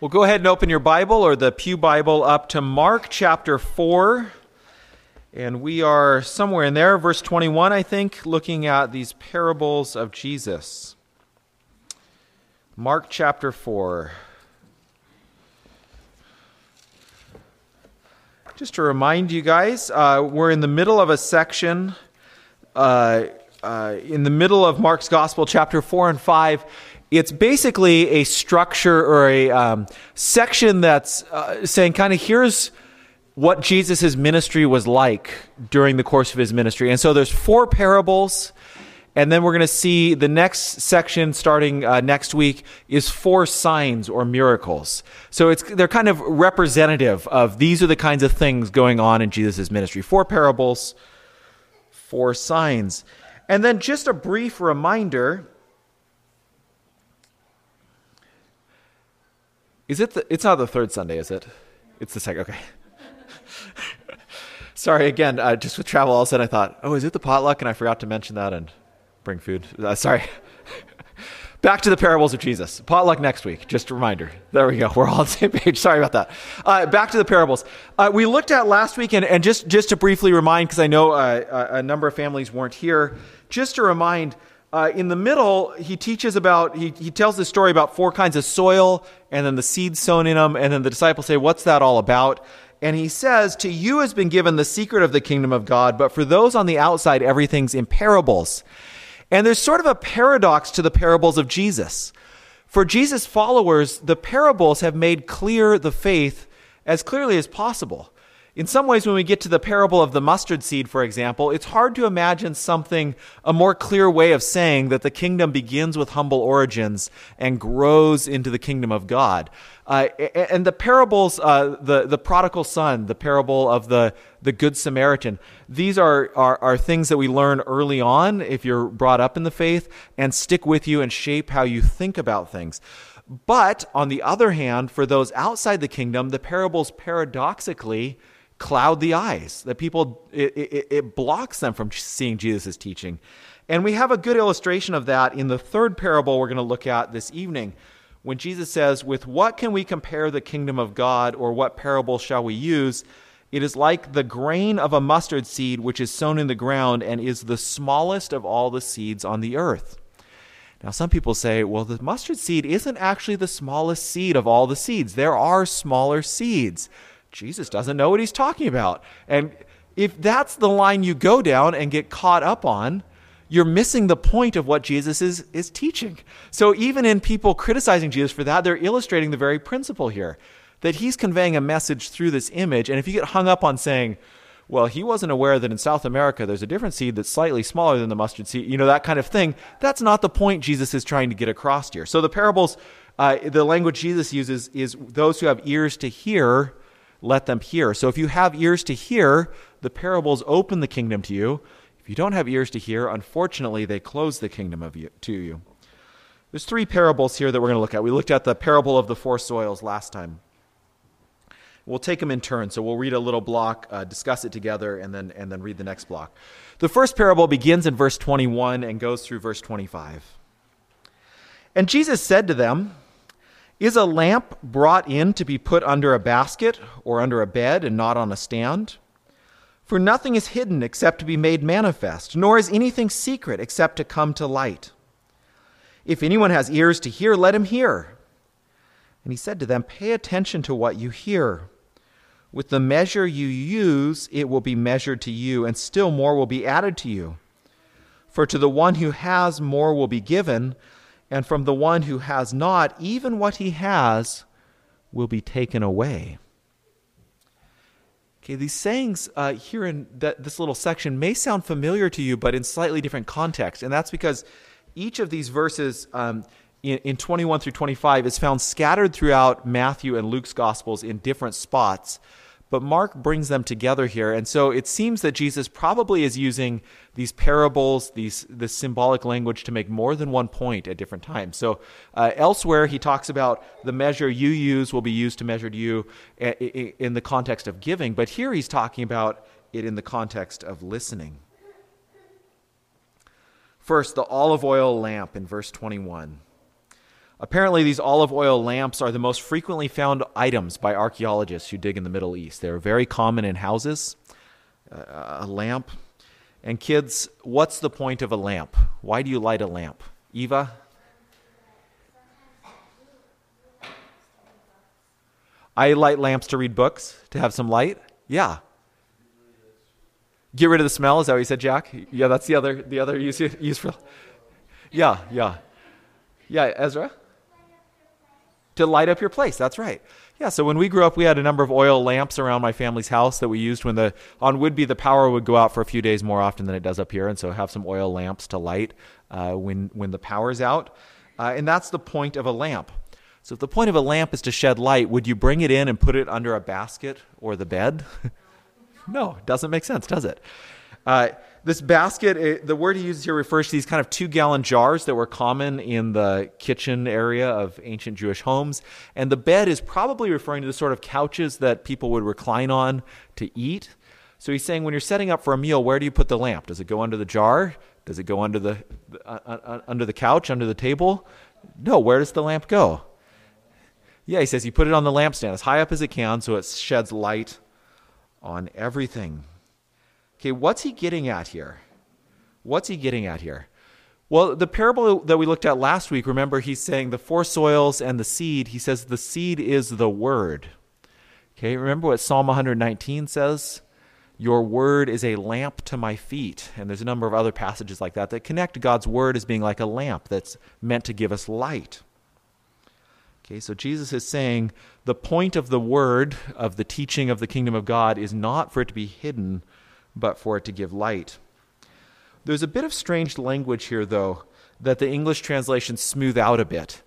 Well, go ahead and open your Bible or the Pew Bible up to Mark chapter 4. And we are somewhere in there, verse 21, I think, looking at these parables of Jesus. Mark chapter 4. Just to remind you guys, uh, we're in the middle of a section, uh, uh, in the middle of Mark's Gospel, chapter 4 and 5 it's basically a structure or a um, section that's uh, saying kind of here's what jesus' ministry was like during the course of his ministry. And so there's four parables and then we're going to see the next section starting uh, next week is four signs or miracles. So it's they're kind of representative of these are the kinds of things going on in jesus' ministry. Four parables four signs. And then just a brief reminder Is it? The, it's not the third Sunday, is it? It's the second. Okay. Sorry again. Uh, just with travel, all of a sudden I thought, oh, is it the potluck? And I forgot to mention that and bring food. Uh, sorry. Back to the parables of Jesus. Potluck next week. Just a reminder. There we go. We're all on the same page. Sorry about that. Uh, back to the parables. Uh, we looked at last week, and, and just, just to briefly remind, because I know uh, a number of families weren't here, just to remind uh, in the middle, he teaches about, he, he tells this story about four kinds of soil and then the seeds sown in them. And then the disciples say, What's that all about? And he says, To you has been given the secret of the kingdom of God, but for those on the outside, everything's in parables. And there's sort of a paradox to the parables of Jesus. For Jesus' followers, the parables have made clear the faith as clearly as possible. In some ways, when we get to the parable of the mustard seed, for example, it's hard to imagine something, a more clear way of saying that the kingdom begins with humble origins and grows into the kingdom of God. Uh, and the parables, uh, the, the prodigal son, the parable of the, the good Samaritan, these are, are, are things that we learn early on if you're brought up in the faith and stick with you and shape how you think about things. But on the other hand, for those outside the kingdom, the parables paradoxically cloud the eyes that people it, it, it, blocks them from seeing jesus' teaching and we have a good illustration of that in the third parable we're going to look at this evening when jesus says with what can we compare the kingdom of god or what parable shall we use it is like the grain of a mustard seed which is sown in the ground and is the smallest of all the seeds on the earth now, some people say, well, the mustard seed isn't actually the smallest seed of all the seeds. There are smaller seeds. Jesus doesn't know what he's talking about. And if that's the line you go down and get caught up on, you're missing the point of what Jesus is, is teaching. So even in people criticizing Jesus for that, they're illustrating the very principle here that he's conveying a message through this image. And if you get hung up on saying, well, he wasn't aware that in South America there's a different seed that's slightly smaller than the mustard seed, you know, that kind of thing, that's not the point Jesus is trying to get across here. So the parables, uh, the language Jesus uses is those who have ears to hear let them hear. So if you have ears to hear, the parables open the kingdom to you. If you don't have ears to hear, unfortunately, they close the kingdom of you, to you. There's three parables here that we're going to look at. We looked at the parable of the four soils last time. We'll take them in turn. So we'll read a little block, uh, discuss it together, and then, and then read the next block. The first parable begins in verse 21 and goes through verse 25. And Jesus said to them, is a lamp brought in to be put under a basket or under a bed and not on a stand? For nothing is hidden except to be made manifest, nor is anything secret except to come to light. If anyone has ears to hear, let him hear. And he said to them, Pay attention to what you hear. With the measure you use, it will be measured to you, and still more will be added to you. For to the one who has, more will be given and from the one who has not, even what he has will be taken away. Okay, these sayings uh, here in that, this little section may sound familiar to you, but in slightly different context. And that's because each of these verses um, in, in 21 through 25 is found scattered throughout Matthew and Luke's Gospels in different spots but Mark brings them together here. And so it seems that Jesus probably is using these parables, these this symbolic language to make more than one point at different times. So uh, elsewhere, he talks about the measure you use will be used to measure you in the context of giving. But here he's talking about it in the context of listening. First, the olive oil lamp in verse 21. Apparently, these olive oil lamps are the most frequently found items by archaeologists who dig in the Middle East. They're very common in houses. Uh, a lamp. And kids, what's the point of a lamp? Why do you light a lamp? Eva? I light lamps to read books, to have some light. Yeah. Get rid of the smell. Is that what you said, Jack? Yeah, that's the other the other use use for. Yeah, yeah, yeah. Ezra. To light up your place. That's right. Yeah. So when we grew up, we had a number of oil lamps around my family's house that we used when the on Whidbey the power would go out for a few days more often than it does up here, and so have some oil lamps to light uh, when when the power's out. Uh, and that's the point of a lamp. So if the point of a lamp is to shed light, would you bring it in and put it under a basket or the bed? no, doesn't make sense, does it? Uh, this basket, it, the word he uses here refers to these kind of two gallon jars that were common in the kitchen area of ancient Jewish homes. And the bed is probably referring to the sort of couches that people would recline on to eat. So he's saying when you're setting up for a meal, where do you put the lamp? Does it go under the jar? Does it go under the, uh, uh, uh under the couch, under the table? No, where does the lamp go? Yeah, he says you put it on the lampstand as high up as it can so it sheds light on everything. Okay, what's he getting at here? What's he getting at here? Well, the parable that we looked at last week, remember, he's saying the four soils and the seed. He says the seed is the word. Okay, remember what Psalm 119 says? Your word is a lamp to my feet. And there's a number of other passages like that that connect God's word as being like a lamp that's meant to give us light. Okay, so Jesus is saying the point of the word, of the teaching of the kingdom of God, is not for it to be hidden, but for it to give light. There's a bit of strange language here, though, that the English translations smooth out a bit.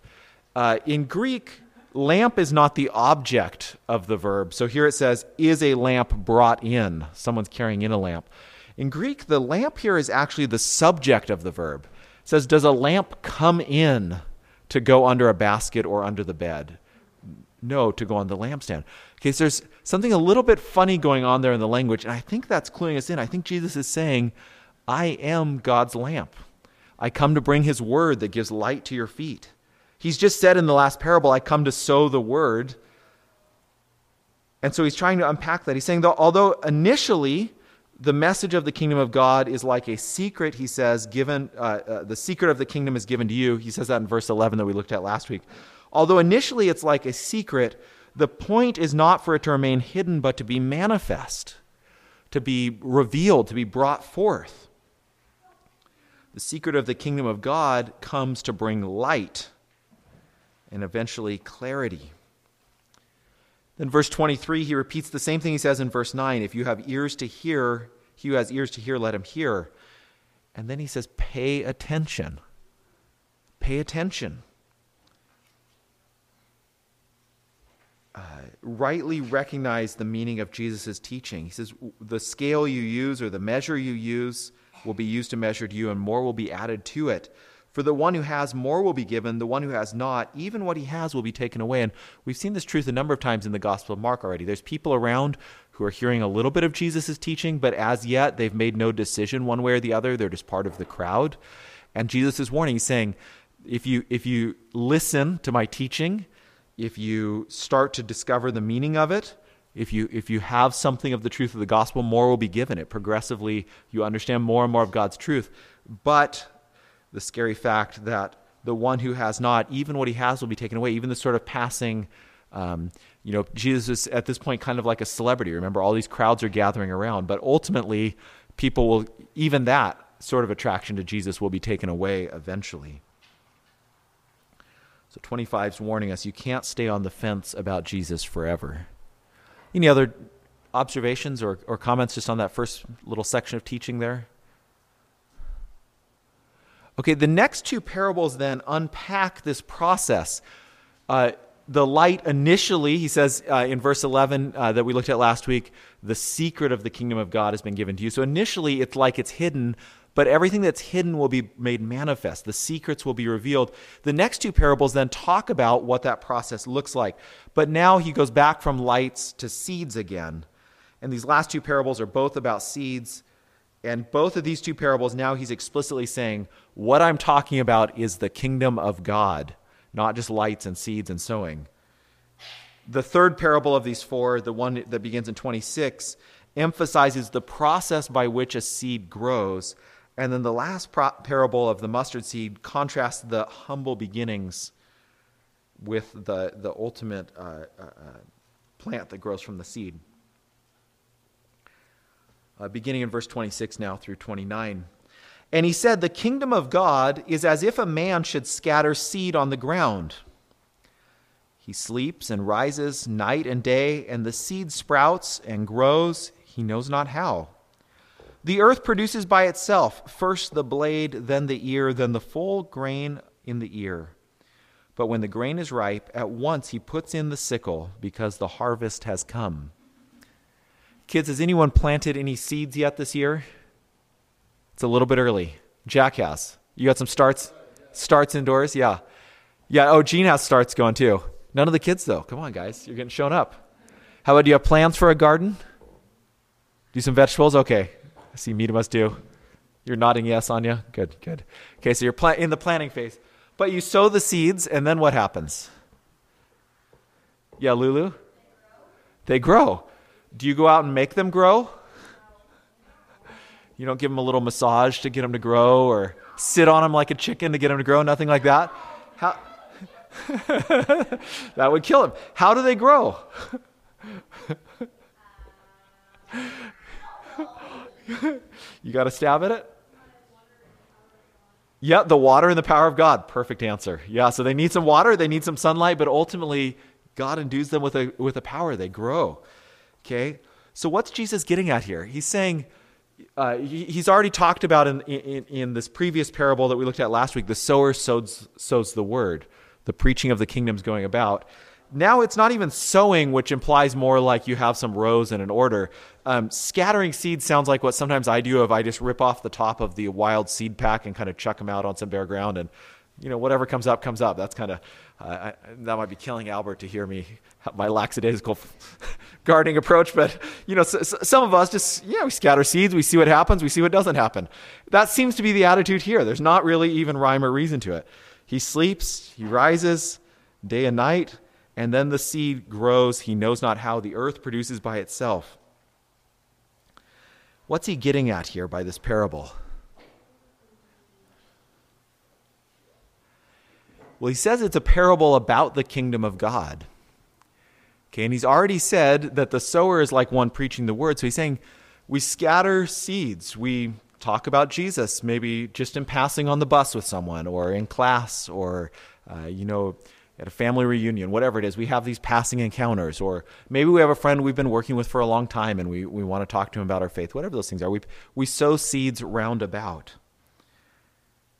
Uh, in Greek, lamp is not the object of the verb. So here it says, is a lamp brought in? Someone's carrying in a lamp. In Greek, the lamp here is actually the subject of the verb. It says, does a lamp come in? to go under a basket or under the bed. No, to go on the lampstand. Okay, so there's something a little bit funny going on there in the language, and I think that's cluing us in. I think Jesus is saying, I am God's lamp. I come to bring his word that gives light to your feet. He's just said in the last parable, I come to sow the word. And so he's trying to unpack that. He's saying that although initially the message of the kingdom of God is like a secret, he says, given, uh, uh, the secret of the kingdom is given to you. He says that in verse 11 that we looked at last week. Although initially it's like a secret, the point is not for it to remain hidden, but to be manifest, to be revealed, to be brought forth. The secret of the kingdom of God comes to bring light and eventually clarity. Then, verse 23, he repeats the same thing he says in verse 9 If you have ears to hear, he who has ears to hear, let him hear. And then he says, Pay attention. Pay attention. Uh, rightly recognize the meaning of Jesus' teaching. He says, The scale you use or the measure you use will be used to measure to you, and more will be added to it. For the one who has more will be given, the one who has not, even what he has will be taken away. And we've seen this truth a number of times in the Gospel of Mark already. There's people around who are hearing a little bit of Jesus' teaching, but as yet they've made no decision one way or the other. They're just part of the crowd. And Jesus is warning, he's saying, if you if you listen to my teaching, if you start to discover the meaning of it, if you if you have something of the truth of the gospel, more will be given. It progressively you understand more and more of God's truth. But the scary fact that the one who has not, even what he has will be taken away, even the sort of passing. Um, you know, Jesus is at this point kind of like a celebrity. Remember, all these crowds are gathering around, but ultimately, people will, even that sort of attraction to Jesus will be taken away eventually. So 25 is warning us you can't stay on the fence about Jesus forever. Any other observations or, or comments just on that first little section of teaching there? Okay, the next two parables then unpack this process. Uh, the light initially, he says uh, in verse 11 uh, that we looked at last week, the secret of the kingdom of God has been given to you. So initially, it's like it's hidden, but everything that's hidden will be made manifest. The secrets will be revealed. The next two parables then talk about what that process looks like. But now he goes back from lights to seeds again. And these last two parables are both about seeds. And both of these two parables, now he's explicitly saying, what I'm talking about is the kingdom of God, not just lights and seeds and sowing. The third parable of these four, the one that begins in 26, emphasizes the process by which a seed grows. And then the last parable of the mustard seed contrasts the humble beginnings with the, the ultimate uh, uh, uh plant that grows from the seed. Uh, beginning in verse 26 now through 29. And he said, The kingdom of God is as if a man should scatter seed on the ground. He sleeps and rises night and day, and the seed sprouts and grows he knows not how. The earth produces by itself first the blade, then the ear, then the full grain in the ear. But when the grain is ripe, at once he puts in the sickle, because the harvest has come. Kids, has anyone planted any seeds yet this year? It's a little bit early. Jack has. You got some starts? Starts indoors? Yeah. Yeah, oh, Gene has starts going too. None of the kids, though. Come on, guys. You're getting shown up. How about do you have plans for a garden? Do some vegetables? Okay. I see must do. You're nodding yes, Anya? Good, good. Okay, so you're pla- in the planning phase. But you sow the seeds, and then what happens? Yeah, Lulu? They grow. Do you go out and make them grow? You don't give them a little massage to get them to grow or sit on them like a chicken to get them to grow, nothing like that. How that would kill them. How do they grow? you got a stab at it? Yeah, the water and the power of God. Perfect answer. Yeah, so they need some water, they need some sunlight, but ultimately, God endues them with a, with a power. They grow. Okay? So, what's Jesus getting at here? He's saying, uh, he, he's already talked about in, in, in, this previous parable that we looked at last week the sower sows, sows the word, the preaching of the kingdom's going about now it's not even sowing, which implies more like you have some rows in an order. Um, scattering seeds sounds like what sometimes I do if I just rip off the top of the wild seed pack and kind of chuck them out on some bare ground and you know whatever comes up comes up. That's kind of uh, that might be killing Albert to hear me my lackadaisical gardening approach, but you know so, so some of us just yeah we scatter seeds, we see what happens, we see what doesn't happen. That seems to be the attitude here. There's not really even rhyme or reason to it. He sleeps, he rises day and night and then the seed grows. He knows not how. The earth produces by itself. What's he getting at here by this parable? Well, he says it's a parable about the kingdom of God. Okay, and he's already said that the sower is like one preaching the word. So he's saying we scatter seeds. We talk about Jesus, maybe just in passing on the bus with someone or in class or, uh, you know, at a family reunion, whatever it is, we have these passing encounters, or maybe we have a friend we've been working with for a long time and we, we want to talk to him about our faith, whatever those things are. We, we sow seeds round about.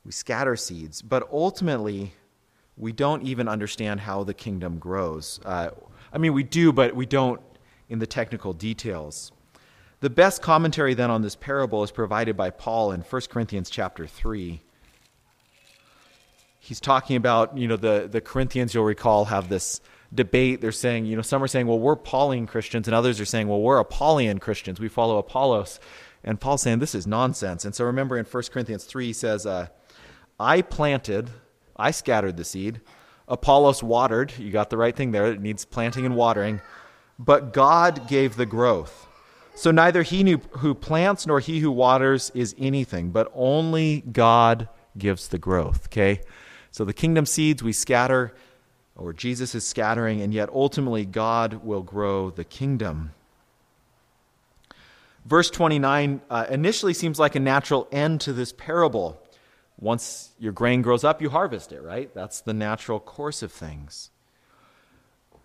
We scatter seeds, but ultimately, we don't even understand how the kingdom grows. Uh, I mean, we do, but we don't in the technical details. The best commentary then on this parable is provided by Paul in 1 Corinthians chapter 3 he's talking about, you know, the, the Corinthians, you'll recall, have this debate. They're saying, you know, some are saying, well, we're Pauline Christians, and others are saying, well, we're Apollian Christians. We follow Apollos. And Paul's saying, this is nonsense. And so remember in 1 Corinthians 3, he says, uh, I planted, I scattered the seed, Apollos watered. You got the right thing there. It needs planting and watering. But God gave the growth. So neither he who plants nor he who waters is anything, but only God gives the growth. Okay? So the kingdom seeds we scatter, or Jesus is scattering, and yet ultimately God will grow the kingdom. Verse 29 uh, initially seems like a natural end to this parable. Once your grain grows up, you harvest it, right? That's the natural course of things.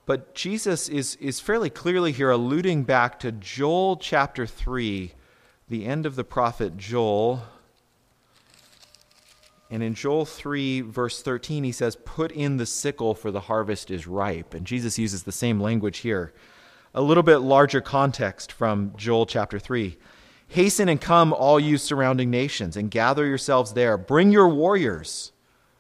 But Jesus is, is fairly clearly here alluding back to Joel chapter 3, the end of the prophet Joel. And in Joel 3, verse 13, he says, Put in the sickle, for the harvest is ripe. And Jesus uses the same language here. A little bit larger context from Joel chapter 3. Hasten and come, all you surrounding nations, and gather yourselves there. Bring your warriors,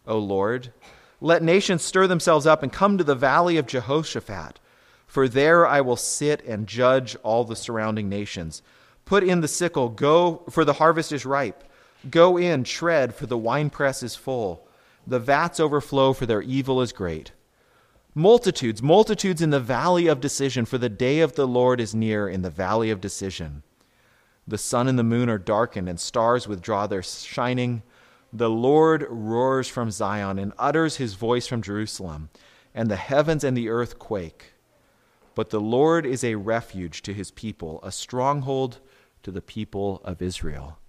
O Lord. Let nations stir themselves up and come to the valley of Jehoshaphat. For there I will sit and judge all the surrounding nations. Put in the sickle, go, for the harvest is ripe. Go in, tread, for the winepress is full. The vats overflow, for their evil is great. Multitudes, multitudes in the valley of decision, for the day of the Lord is near in the valley of decision. The sun and the moon are darkened, and stars withdraw their shining. The Lord roars from Zion and utters his voice from Jerusalem, and the heavens and the earth quake. But the Lord is a refuge to his people, a stronghold to the people of Israel.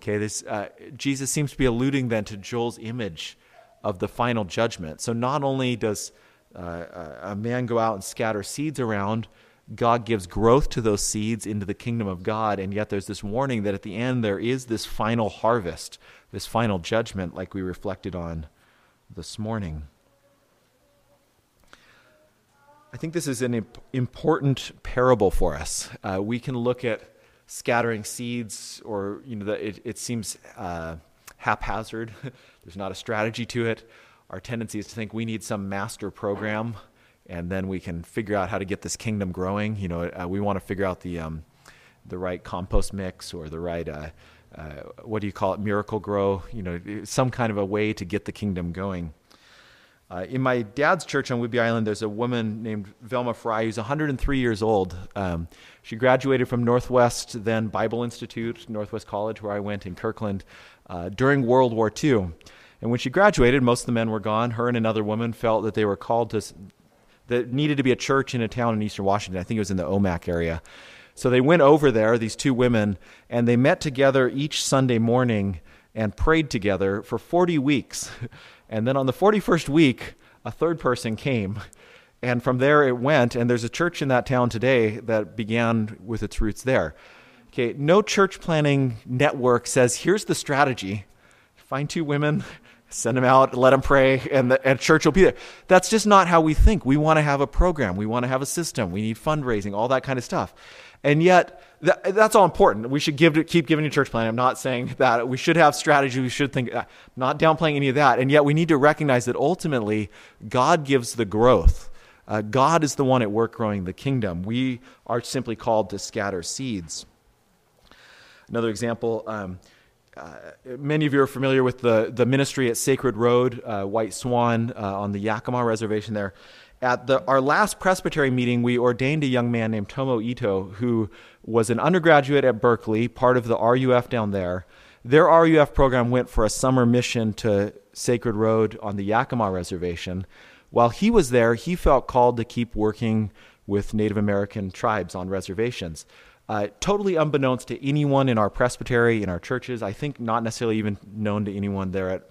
Okay, this uh, Jesus seems to be alluding then to Joel's image of the final judgment. So not only does uh, a man go out and scatter seeds around, God gives growth to those seeds into the kingdom of God, and yet there's this warning that at the end there is this final harvest, this final judgment, like we reflected on this morning. I think this is an imp- important parable for us. Uh, we can look at scattering seeds, or you know, the, it, it seems uh, haphazard. There's not a strategy to it. Our tendency is to think we need some master program and then we can figure out how to get this kingdom growing. You know, uh, we want to figure out the um, the right compost mix or the right uh, uh, what do you call it, Miracle-Gro? You know, some kind of a way to get the kingdom going. Uh, in my dad's church on Whidbey Island, there's a woman named Velma Fry who's 103 years old. Um, she graduated from Northwest, then Bible Institute, Northwest College, where I went in Kirkland, uh, during World War II. And when she graduated, most of the men were gone. Her and another woman felt that they were called to that needed to be a church in a town in eastern Washington. I think it was in the Omak area. So they went over there, these two women, and they met together each Sunday morning and prayed together for 40 weeks. And then on the 41st week, a third person came. And from there it went. And there's a church in that town today that began with its roots there. Okay, no church planning network says here's the strategy find two women, send them out, let them pray, and the and church will be there. That's just not how we think. We want to have a program, we want to have a system, we need fundraising, all that kind of stuff. And yet, that, that's all important. We should give keep giving to church planning. I'm not saying that we should have strategy. We should think, uh, not downplaying any of that. And yet, we need to recognize that ultimately, God gives the growth. Uh, God is the one at work growing the kingdom. We are simply called to scatter seeds. Another example. Um, uh, many of you are familiar with the, the ministry at Sacred Road, uh, White Swan, uh, on the Yakima Reservation there. At the, our last presbytery meeting, we ordained a young man named Tomo Ito, who was an undergraduate at Berkeley, part of the RUF down there. Their RUF program went for a summer mission to Sacred Road on the Yakima Reservation. While he was there, he felt called to keep working with Native American tribes on reservations uh, totally unbeknownst to anyone in our presbytery, in our churches. I think not necessarily even known to anyone there at,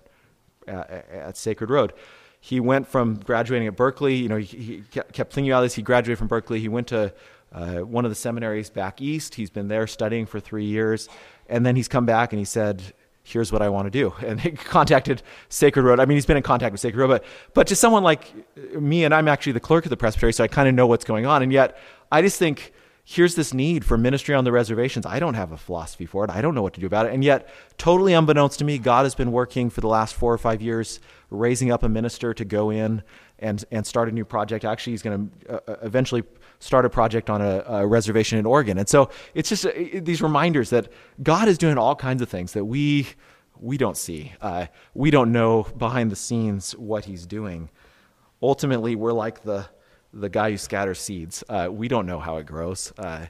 at, at Sacred Road. He went from graduating at Berkeley, you know, he, he kept thinking about this. He graduated from Berkeley. He went to uh, one of the seminaries back east. He's been there studying for three years. And then he's come back and he said, here's what I want to do. And he contacted Sacred Road. I mean, he's been in contact with Sacred Road, but, but to someone like me, and I'm actually the clerk of the presbytery, so I kind of know what's going on. And yet, I just think here's this need for ministry on the reservations. I don't have a philosophy for it. I don't know what to do about it. And yet, totally unbeknownst to me, God has been working for the last four or five years, raising up a minister to go in and, and start a new project. Actually, he's going to uh, uh, eventually start a project on a, a, reservation in Oregon. And so it's just uh, these reminders that God is doing all kinds of things that we we don't see. Uh, we don't know behind the scenes what he's doing. Ultimately, we're like the the guy who scatters seeds. Uh, we don't know how it grows. Uh,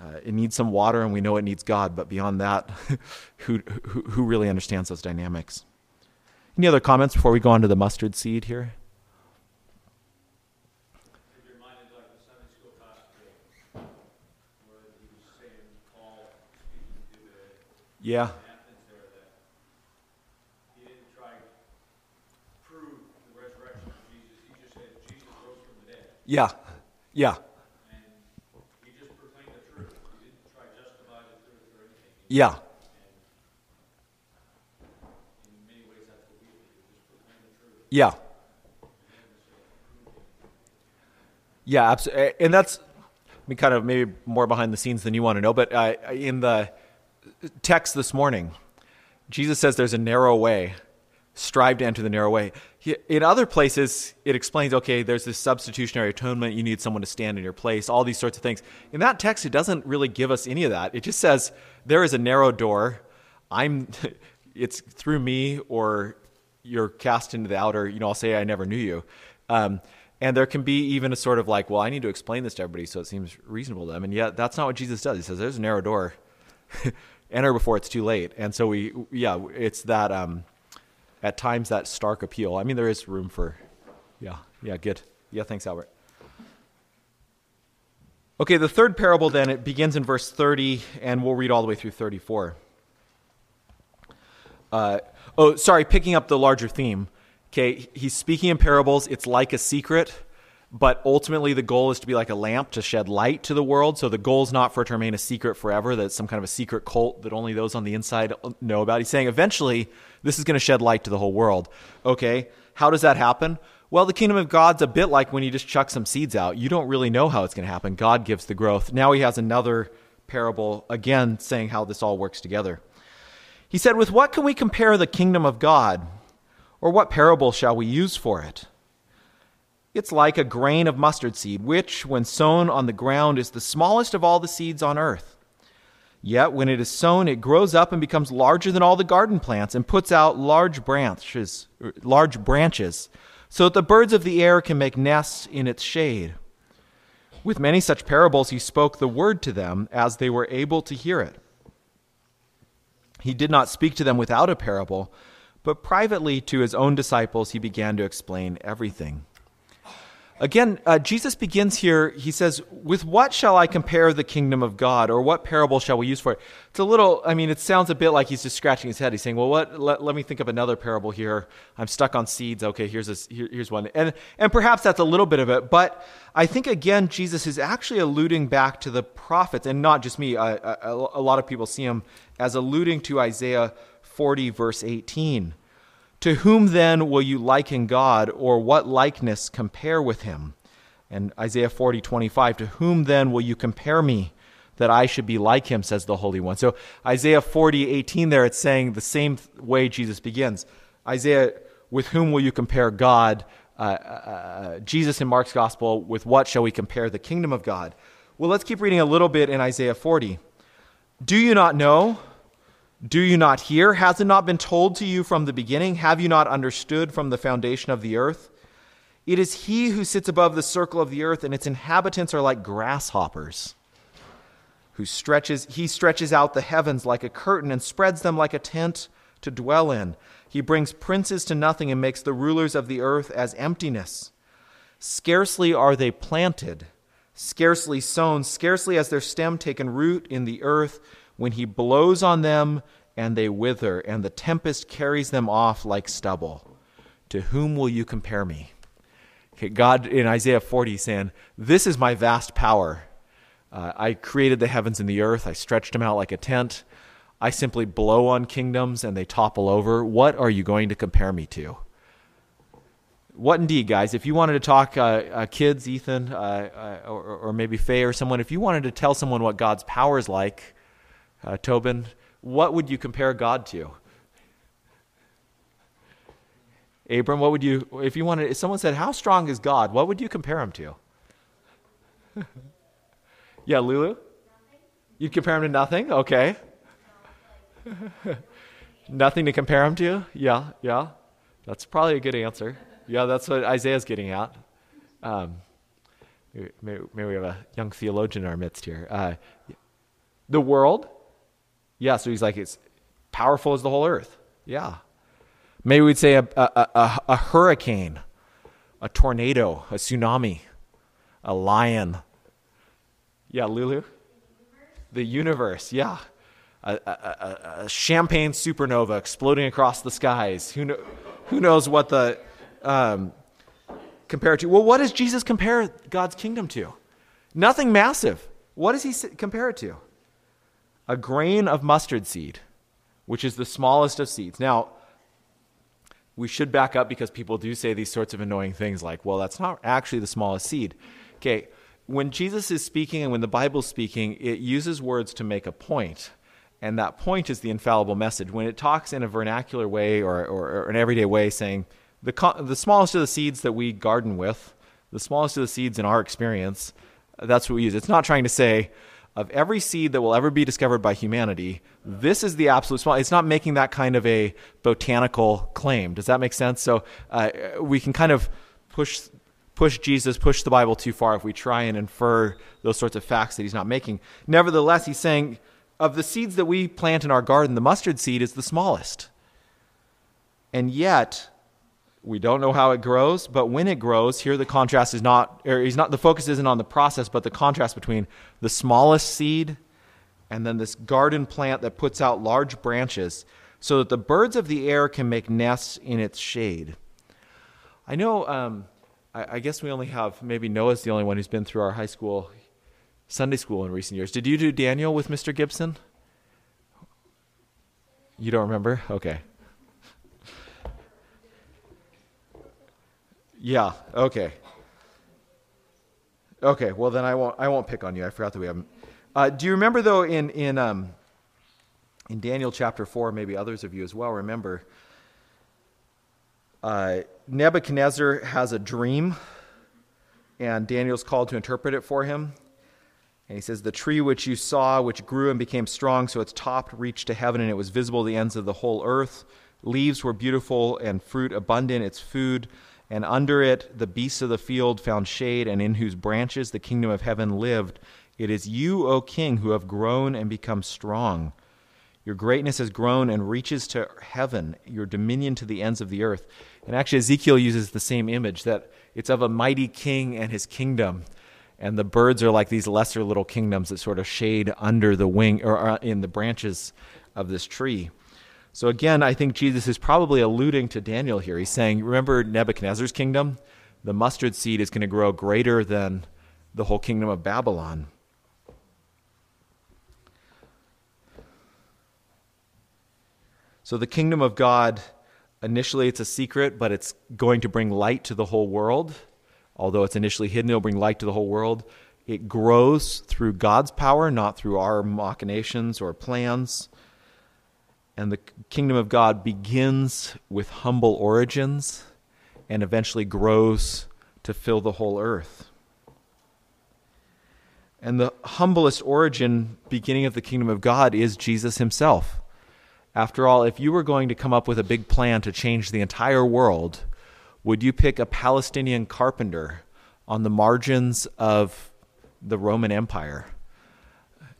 uh, it needs some water, and we know it needs God. But beyond that, who, who, who really understands those dynamics? Any other comments before we go on to the mustard seed here? Yeah. Yeah. Yeah. Yeah. Yeah. Yeah, absolutely. And that's I mean, kind of maybe more behind the scenes than you want to know. But uh, in the text this morning, Jesus says there's a narrow way strive to enter the narrow way. In other places, it explains, okay, there's this substitutionary atonement. You need someone to stand in your place, all these sorts of things. In that text, it doesn't really give us any of that. It just says there is a narrow door. I'm, it's through me or you're cast into the outer, you know, I'll say, I never knew you. Um, and there can be even a sort of like, well, I need to explain this to everybody so it seems reasonable to them. And yet, that's not what Jesus does. He says, there's a narrow door. Enter before it's too late. And so we, yeah, it's that, um, at times, that stark appeal. I mean, there is room for, yeah, yeah, good. Yeah, thanks, Albert. Okay, the third parable then, it begins in verse 30, and we'll read all the way through 34. Uh, oh, sorry, picking up the larger theme. Okay, he's speaking in parables. It's like a secret, but ultimately the goal is to be like a lamp to shed light to the world. So the goal is not for it to remain a secret forever, that it's some kind of a secret cult that only those on the inside know about. He's saying eventually this is going to shed light to the whole world. Okay, how does that happen? Well, the kingdom of God's a bit like when you just chuck some seeds out. You don't really know how it's going to happen. God gives the growth. Now he has another parable, again, saying how this all works together. He said, With what can we compare the kingdom of God? Or what parable shall we use for it? It's like a grain of mustard seed, which, when sown on the ground, is the smallest of all the seeds on earth. Yet, when it is sown, it grows up and becomes larger than all the garden plants and puts out large branches, large branches so that the birds of the air can make nests in its shade. With many such parables, he spoke the word to them as they were able to hear it. He did not speak to them without a parable, but privately to his own disciples he began to explain everything. Again, uh, Jesus begins here. He says, With what shall I compare the kingdom of God? Or what parable shall we use for it? It's a little, I mean, it sounds a bit like he's just scratching his head. He's saying, Well, what, let, let me think of another parable here. I'm stuck on seeds. Okay, here's, a, here, here's one. And, and perhaps that's a little bit of it. But I think, again, Jesus is actually alluding back to the prophets, and not just me. A, lot of people see him as alluding to Isaiah 40, verse 18. To whom then will you liken God, or what likeness compare with him? And Isaiah 40, 25, to whom then will you compare me that I should be like him, says the Holy One. So Isaiah 40, 18 there, it's saying the same way Jesus begins. Isaiah, with whom will you compare God? Uh, uh, uh, Jesus in Mark's gospel, with what shall we compare the kingdom of God? Well, let's keep reading a little bit in Isaiah 40. Do you not know? Do you not hear? Has it not been told to you from the beginning? Have you not understood from the foundation of the earth? It is he who sits above the circle of the earth, and its inhabitants are like grasshoppers. Who stretches, he stretches out the heavens like a curtain and spreads them like a tent to dwell in. He brings princes to nothing and makes the rulers of the earth as emptiness. Scarcely are they planted, scarcely sown, scarcely has their stem taken root in the earth when he blows on them and they wither, and the tempest carries them off like stubble. To whom will you compare me? Okay, God in Isaiah 40 saying, This is my vast power. Uh, I created the heavens and the earth. I stretched them out like a tent. I simply blow on kingdoms and they topple over. What are you going to compare me to? What indeed, guys? If you wanted to talk, uh, uh, kids, Ethan, uh, uh, or, or, maybe Faye or someone, if you wanted to tell someone what God's power is like, uh, Tobin, what would you compare God to? Abram, what would you, if you wanted, if someone said, How strong is God? What would you compare him to? yeah, Lulu? You'd compare him to nothing? Okay. nothing to compare him to? Yeah, yeah. That's probably a good answer. Yeah, that's what Isaiah's getting at. Um, maybe, maybe, we have a young theologian in our midst here. Uh, the world, yeah, so he's like, it's powerful as the whole earth. Yeah. Maybe we'd say a, a, a, a hurricane, a tornado, a tsunami, a lion. Yeah, Lulu? The universe, yeah. A, a, a, champagne supernova exploding across the skies. Who, who knows what the um, compare to? Well, what does Jesus compare God's kingdom to? Nothing massive. What does he compare it to? A grain of mustard seed, which is the smallest of seeds. Now, we should back up because people do say these sorts of annoying things like, well, that's not actually the smallest seed. Okay, when Jesus is speaking and when the Bible's speaking, it uses words to make a point. And that point is the infallible message. When it talks in a vernacular way or, or, or an everyday way, saying, the, the smallest of the seeds that we garden with, the smallest of the seeds in our experience, that's what we use. It's not trying to say, of every seed that will ever be discovered by humanity, this is the absolute small. It's not making that kind of a botanical claim. Does that make sense? So uh, we can kind of push push Jesus, push the Bible too far if we try and infer those sorts of facts that he's not making. Nevertheless, he's saying of the seeds that we plant in our garden, the mustard seed is the smallest. And yet, we don't know how it grows, but when it grows, here the contrast is not, or he's not, the focus isn't on the process, but the contrast between the smallest seed and then this garden plant that puts out large branches so that the birds of the air can make nests in its shade. I know, um, I, I, guess we only have, maybe Noah's the only one who's been through our high school, Sunday school in recent years. Did you do Daniel with Mr. Gibson? You don't remember? Okay. Yeah. Okay. Okay. Well, then I won't. I won't pick on you. I forgot that we haven't. Uh, do you remember though in in um, in Daniel chapter four? Maybe others of you as well remember. Uh, Nebuchadnezzar has a dream, and Daniel's called to interpret it for him. And he says, The tree which you saw, which grew and became strong, so its top reached to heaven, and it was visible to the ends of the whole earth. Leaves were beautiful and fruit abundant, its food and under it the beasts of the field found shade, and in whose branches the kingdom of heaven lived. It is you, O king, who have grown and become strong. Your greatness has grown and reaches to heaven, your dominion to the ends of the earth. And actually, Ezekiel uses the same image that it's of a mighty king and his kingdom. And the birds are like these lesser little kingdoms that sort of shade under the wing or uh, in the branches of this tree. So again, I think Jesus is probably alluding to Daniel here. He's saying, remember Nebuchadnezzar's kingdom? The mustard seed is going to grow greater than the whole kingdom of Babylon. So the kingdom of God, initially it's a secret, but it's going to bring light to the whole world. Although it's initially hidden, it'll bring light to the whole world. It grows through God's power, not through our machinations or plans. And the kingdom of God begins with humble origins and eventually grows to fill the whole earth. And the humblest origin, beginning of the kingdom of God, is Jesus himself. After all, if you were going to come up with a big plan to change the entire world, would you pick a Palestinian carpenter on the margins of the Roman Empire?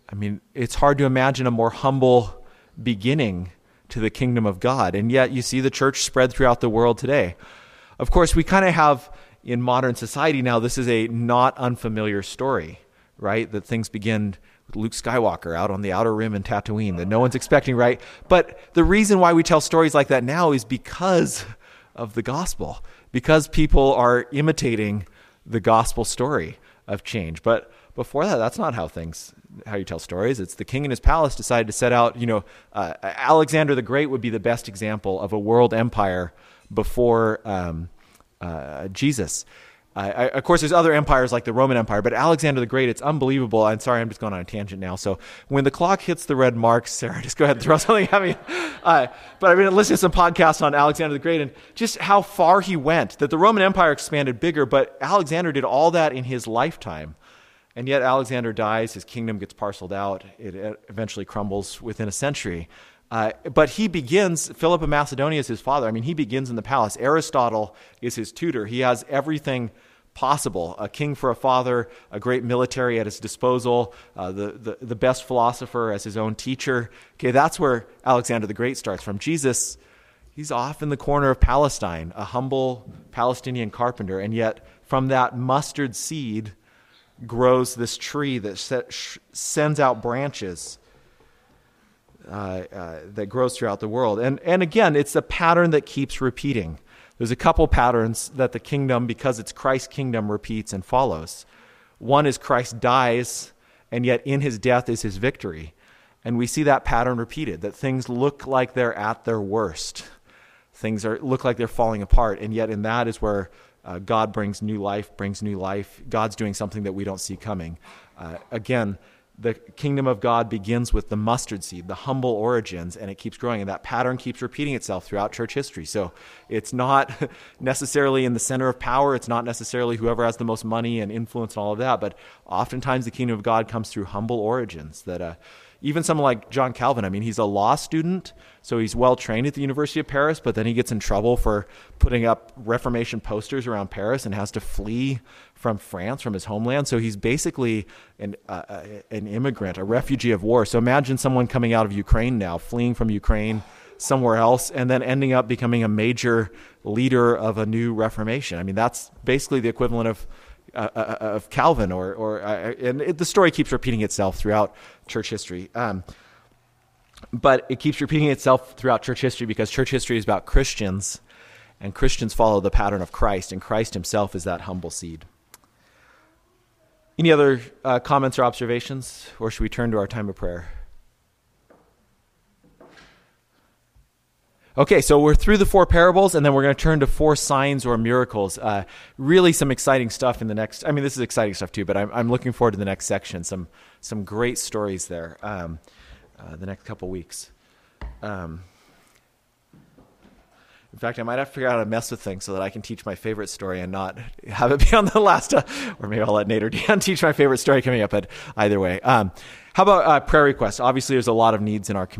I mean, it's hard to imagine a more humble beginning to the kingdom of God. And yet you see the church spread throughout the world today. Of course, we kind of have in modern society now, this is a not unfamiliar story, right? That things begin with Luke Skywalker out on the outer rim in Tatooine that no one's expecting, right? But the reason why we tell stories like that now is because of the gospel, because people are imitating the gospel story of change. But before that, that's not how things how you tell stories. It's the king and his palace decided to set out. You know, uh, Alexander the Great would be the best example of a world empire before um, uh, Jesus. I, of course, there's other empires like the Roman Empire, but Alexander the Great, it's unbelievable. I'm sorry, I'm just going on a tangent now. So when the clock hits the red mark, Sarah, just go ahead and throw something at me. Uh, but I've been listening to some podcasts on Alexander the Great and just how far he went. That the Roman Empire expanded bigger, but Alexander did all that in his lifetime. And yet Alexander dies, his kingdom gets parceled out, it eventually crumbles within a century. Uh, but he begins, Philip of Macedonia is his father. I mean, he begins in the palace. Aristotle is his tutor. He has everything possible a king for a father, a great military at his disposal, uh, the, the, the best philosopher as his own teacher. Okay, that's where Alexander the Great starts from. Jesus, he's off in the corner of Palestine, a humble Palestinian carpenter, and yet from that mustard seed, grows this tree that set, sh- sends out branches uh, uh, that grows throughout the world. And, and again, it's a pattern that keeps repeating. There's a couple patterns that the kingdom, because it's Christ's kingdom, repeats and follows. One is Christ dies, and yet in his death is his victory. And we see that pattern repeated that things look like they're at their worst. Things are, look like they're falling apart, and yet in that is where uh, God brings new life, brings new life. God's doing something that we don't see coming. Uh, again, the kingdom of God begins with the mustard seed, the humble origins, and it keeps growing. And that pattern keeps repeating itself throughout church history. So it's not necessarily in the center of power. It's not necessarily whoever has the most money and influence and all of that. But oftentimes the kingdom of God comes through humble origins that, uh, even someone like John Calvin, I mean, he's a law student, so he's well trained at the University of Paris, but then he gets in trouble for putting up Reformation posters around Paris and has to flee from France, from his homeland. So he's basically an, uh, uh an immigrant, a refugee of war. So imagine someone coming out of Ukraine now, fleeing from Ukraine somewhere else, and then ending up becoming a major leader of a new Reformation. I mean, that's basically the equivalent of uh, uh, uh, of Calvin, or or uh, and it, the story keeps repeating itself throughout church history. Um, but it keeps repeating itself throughout church history because church history is about Christians, and Christians follow the pattern of Christ, and Christ Himself is that humble seed. Any other uh, comments or observations, or should we turn to our time of prayer? Okay, so we're through the four parables, and then we're going to turn to four signs or miracles. Uh, really, some exciting stuff in the next. I mean, this is exciting stuff too, but I'm, I'm looking forward to the next section. Some some great stories there. Um, uh, the next couple weeks. Um, in fact, I might have to figure out how to mess with things so that I can teach my favorite story and not have it be on the last. Uh, or maybe I'll let Nate or Dan teach my favorite story coming up. But either way, um, how about uh, prayer requests? Obviously, there's a lot of needs in our community.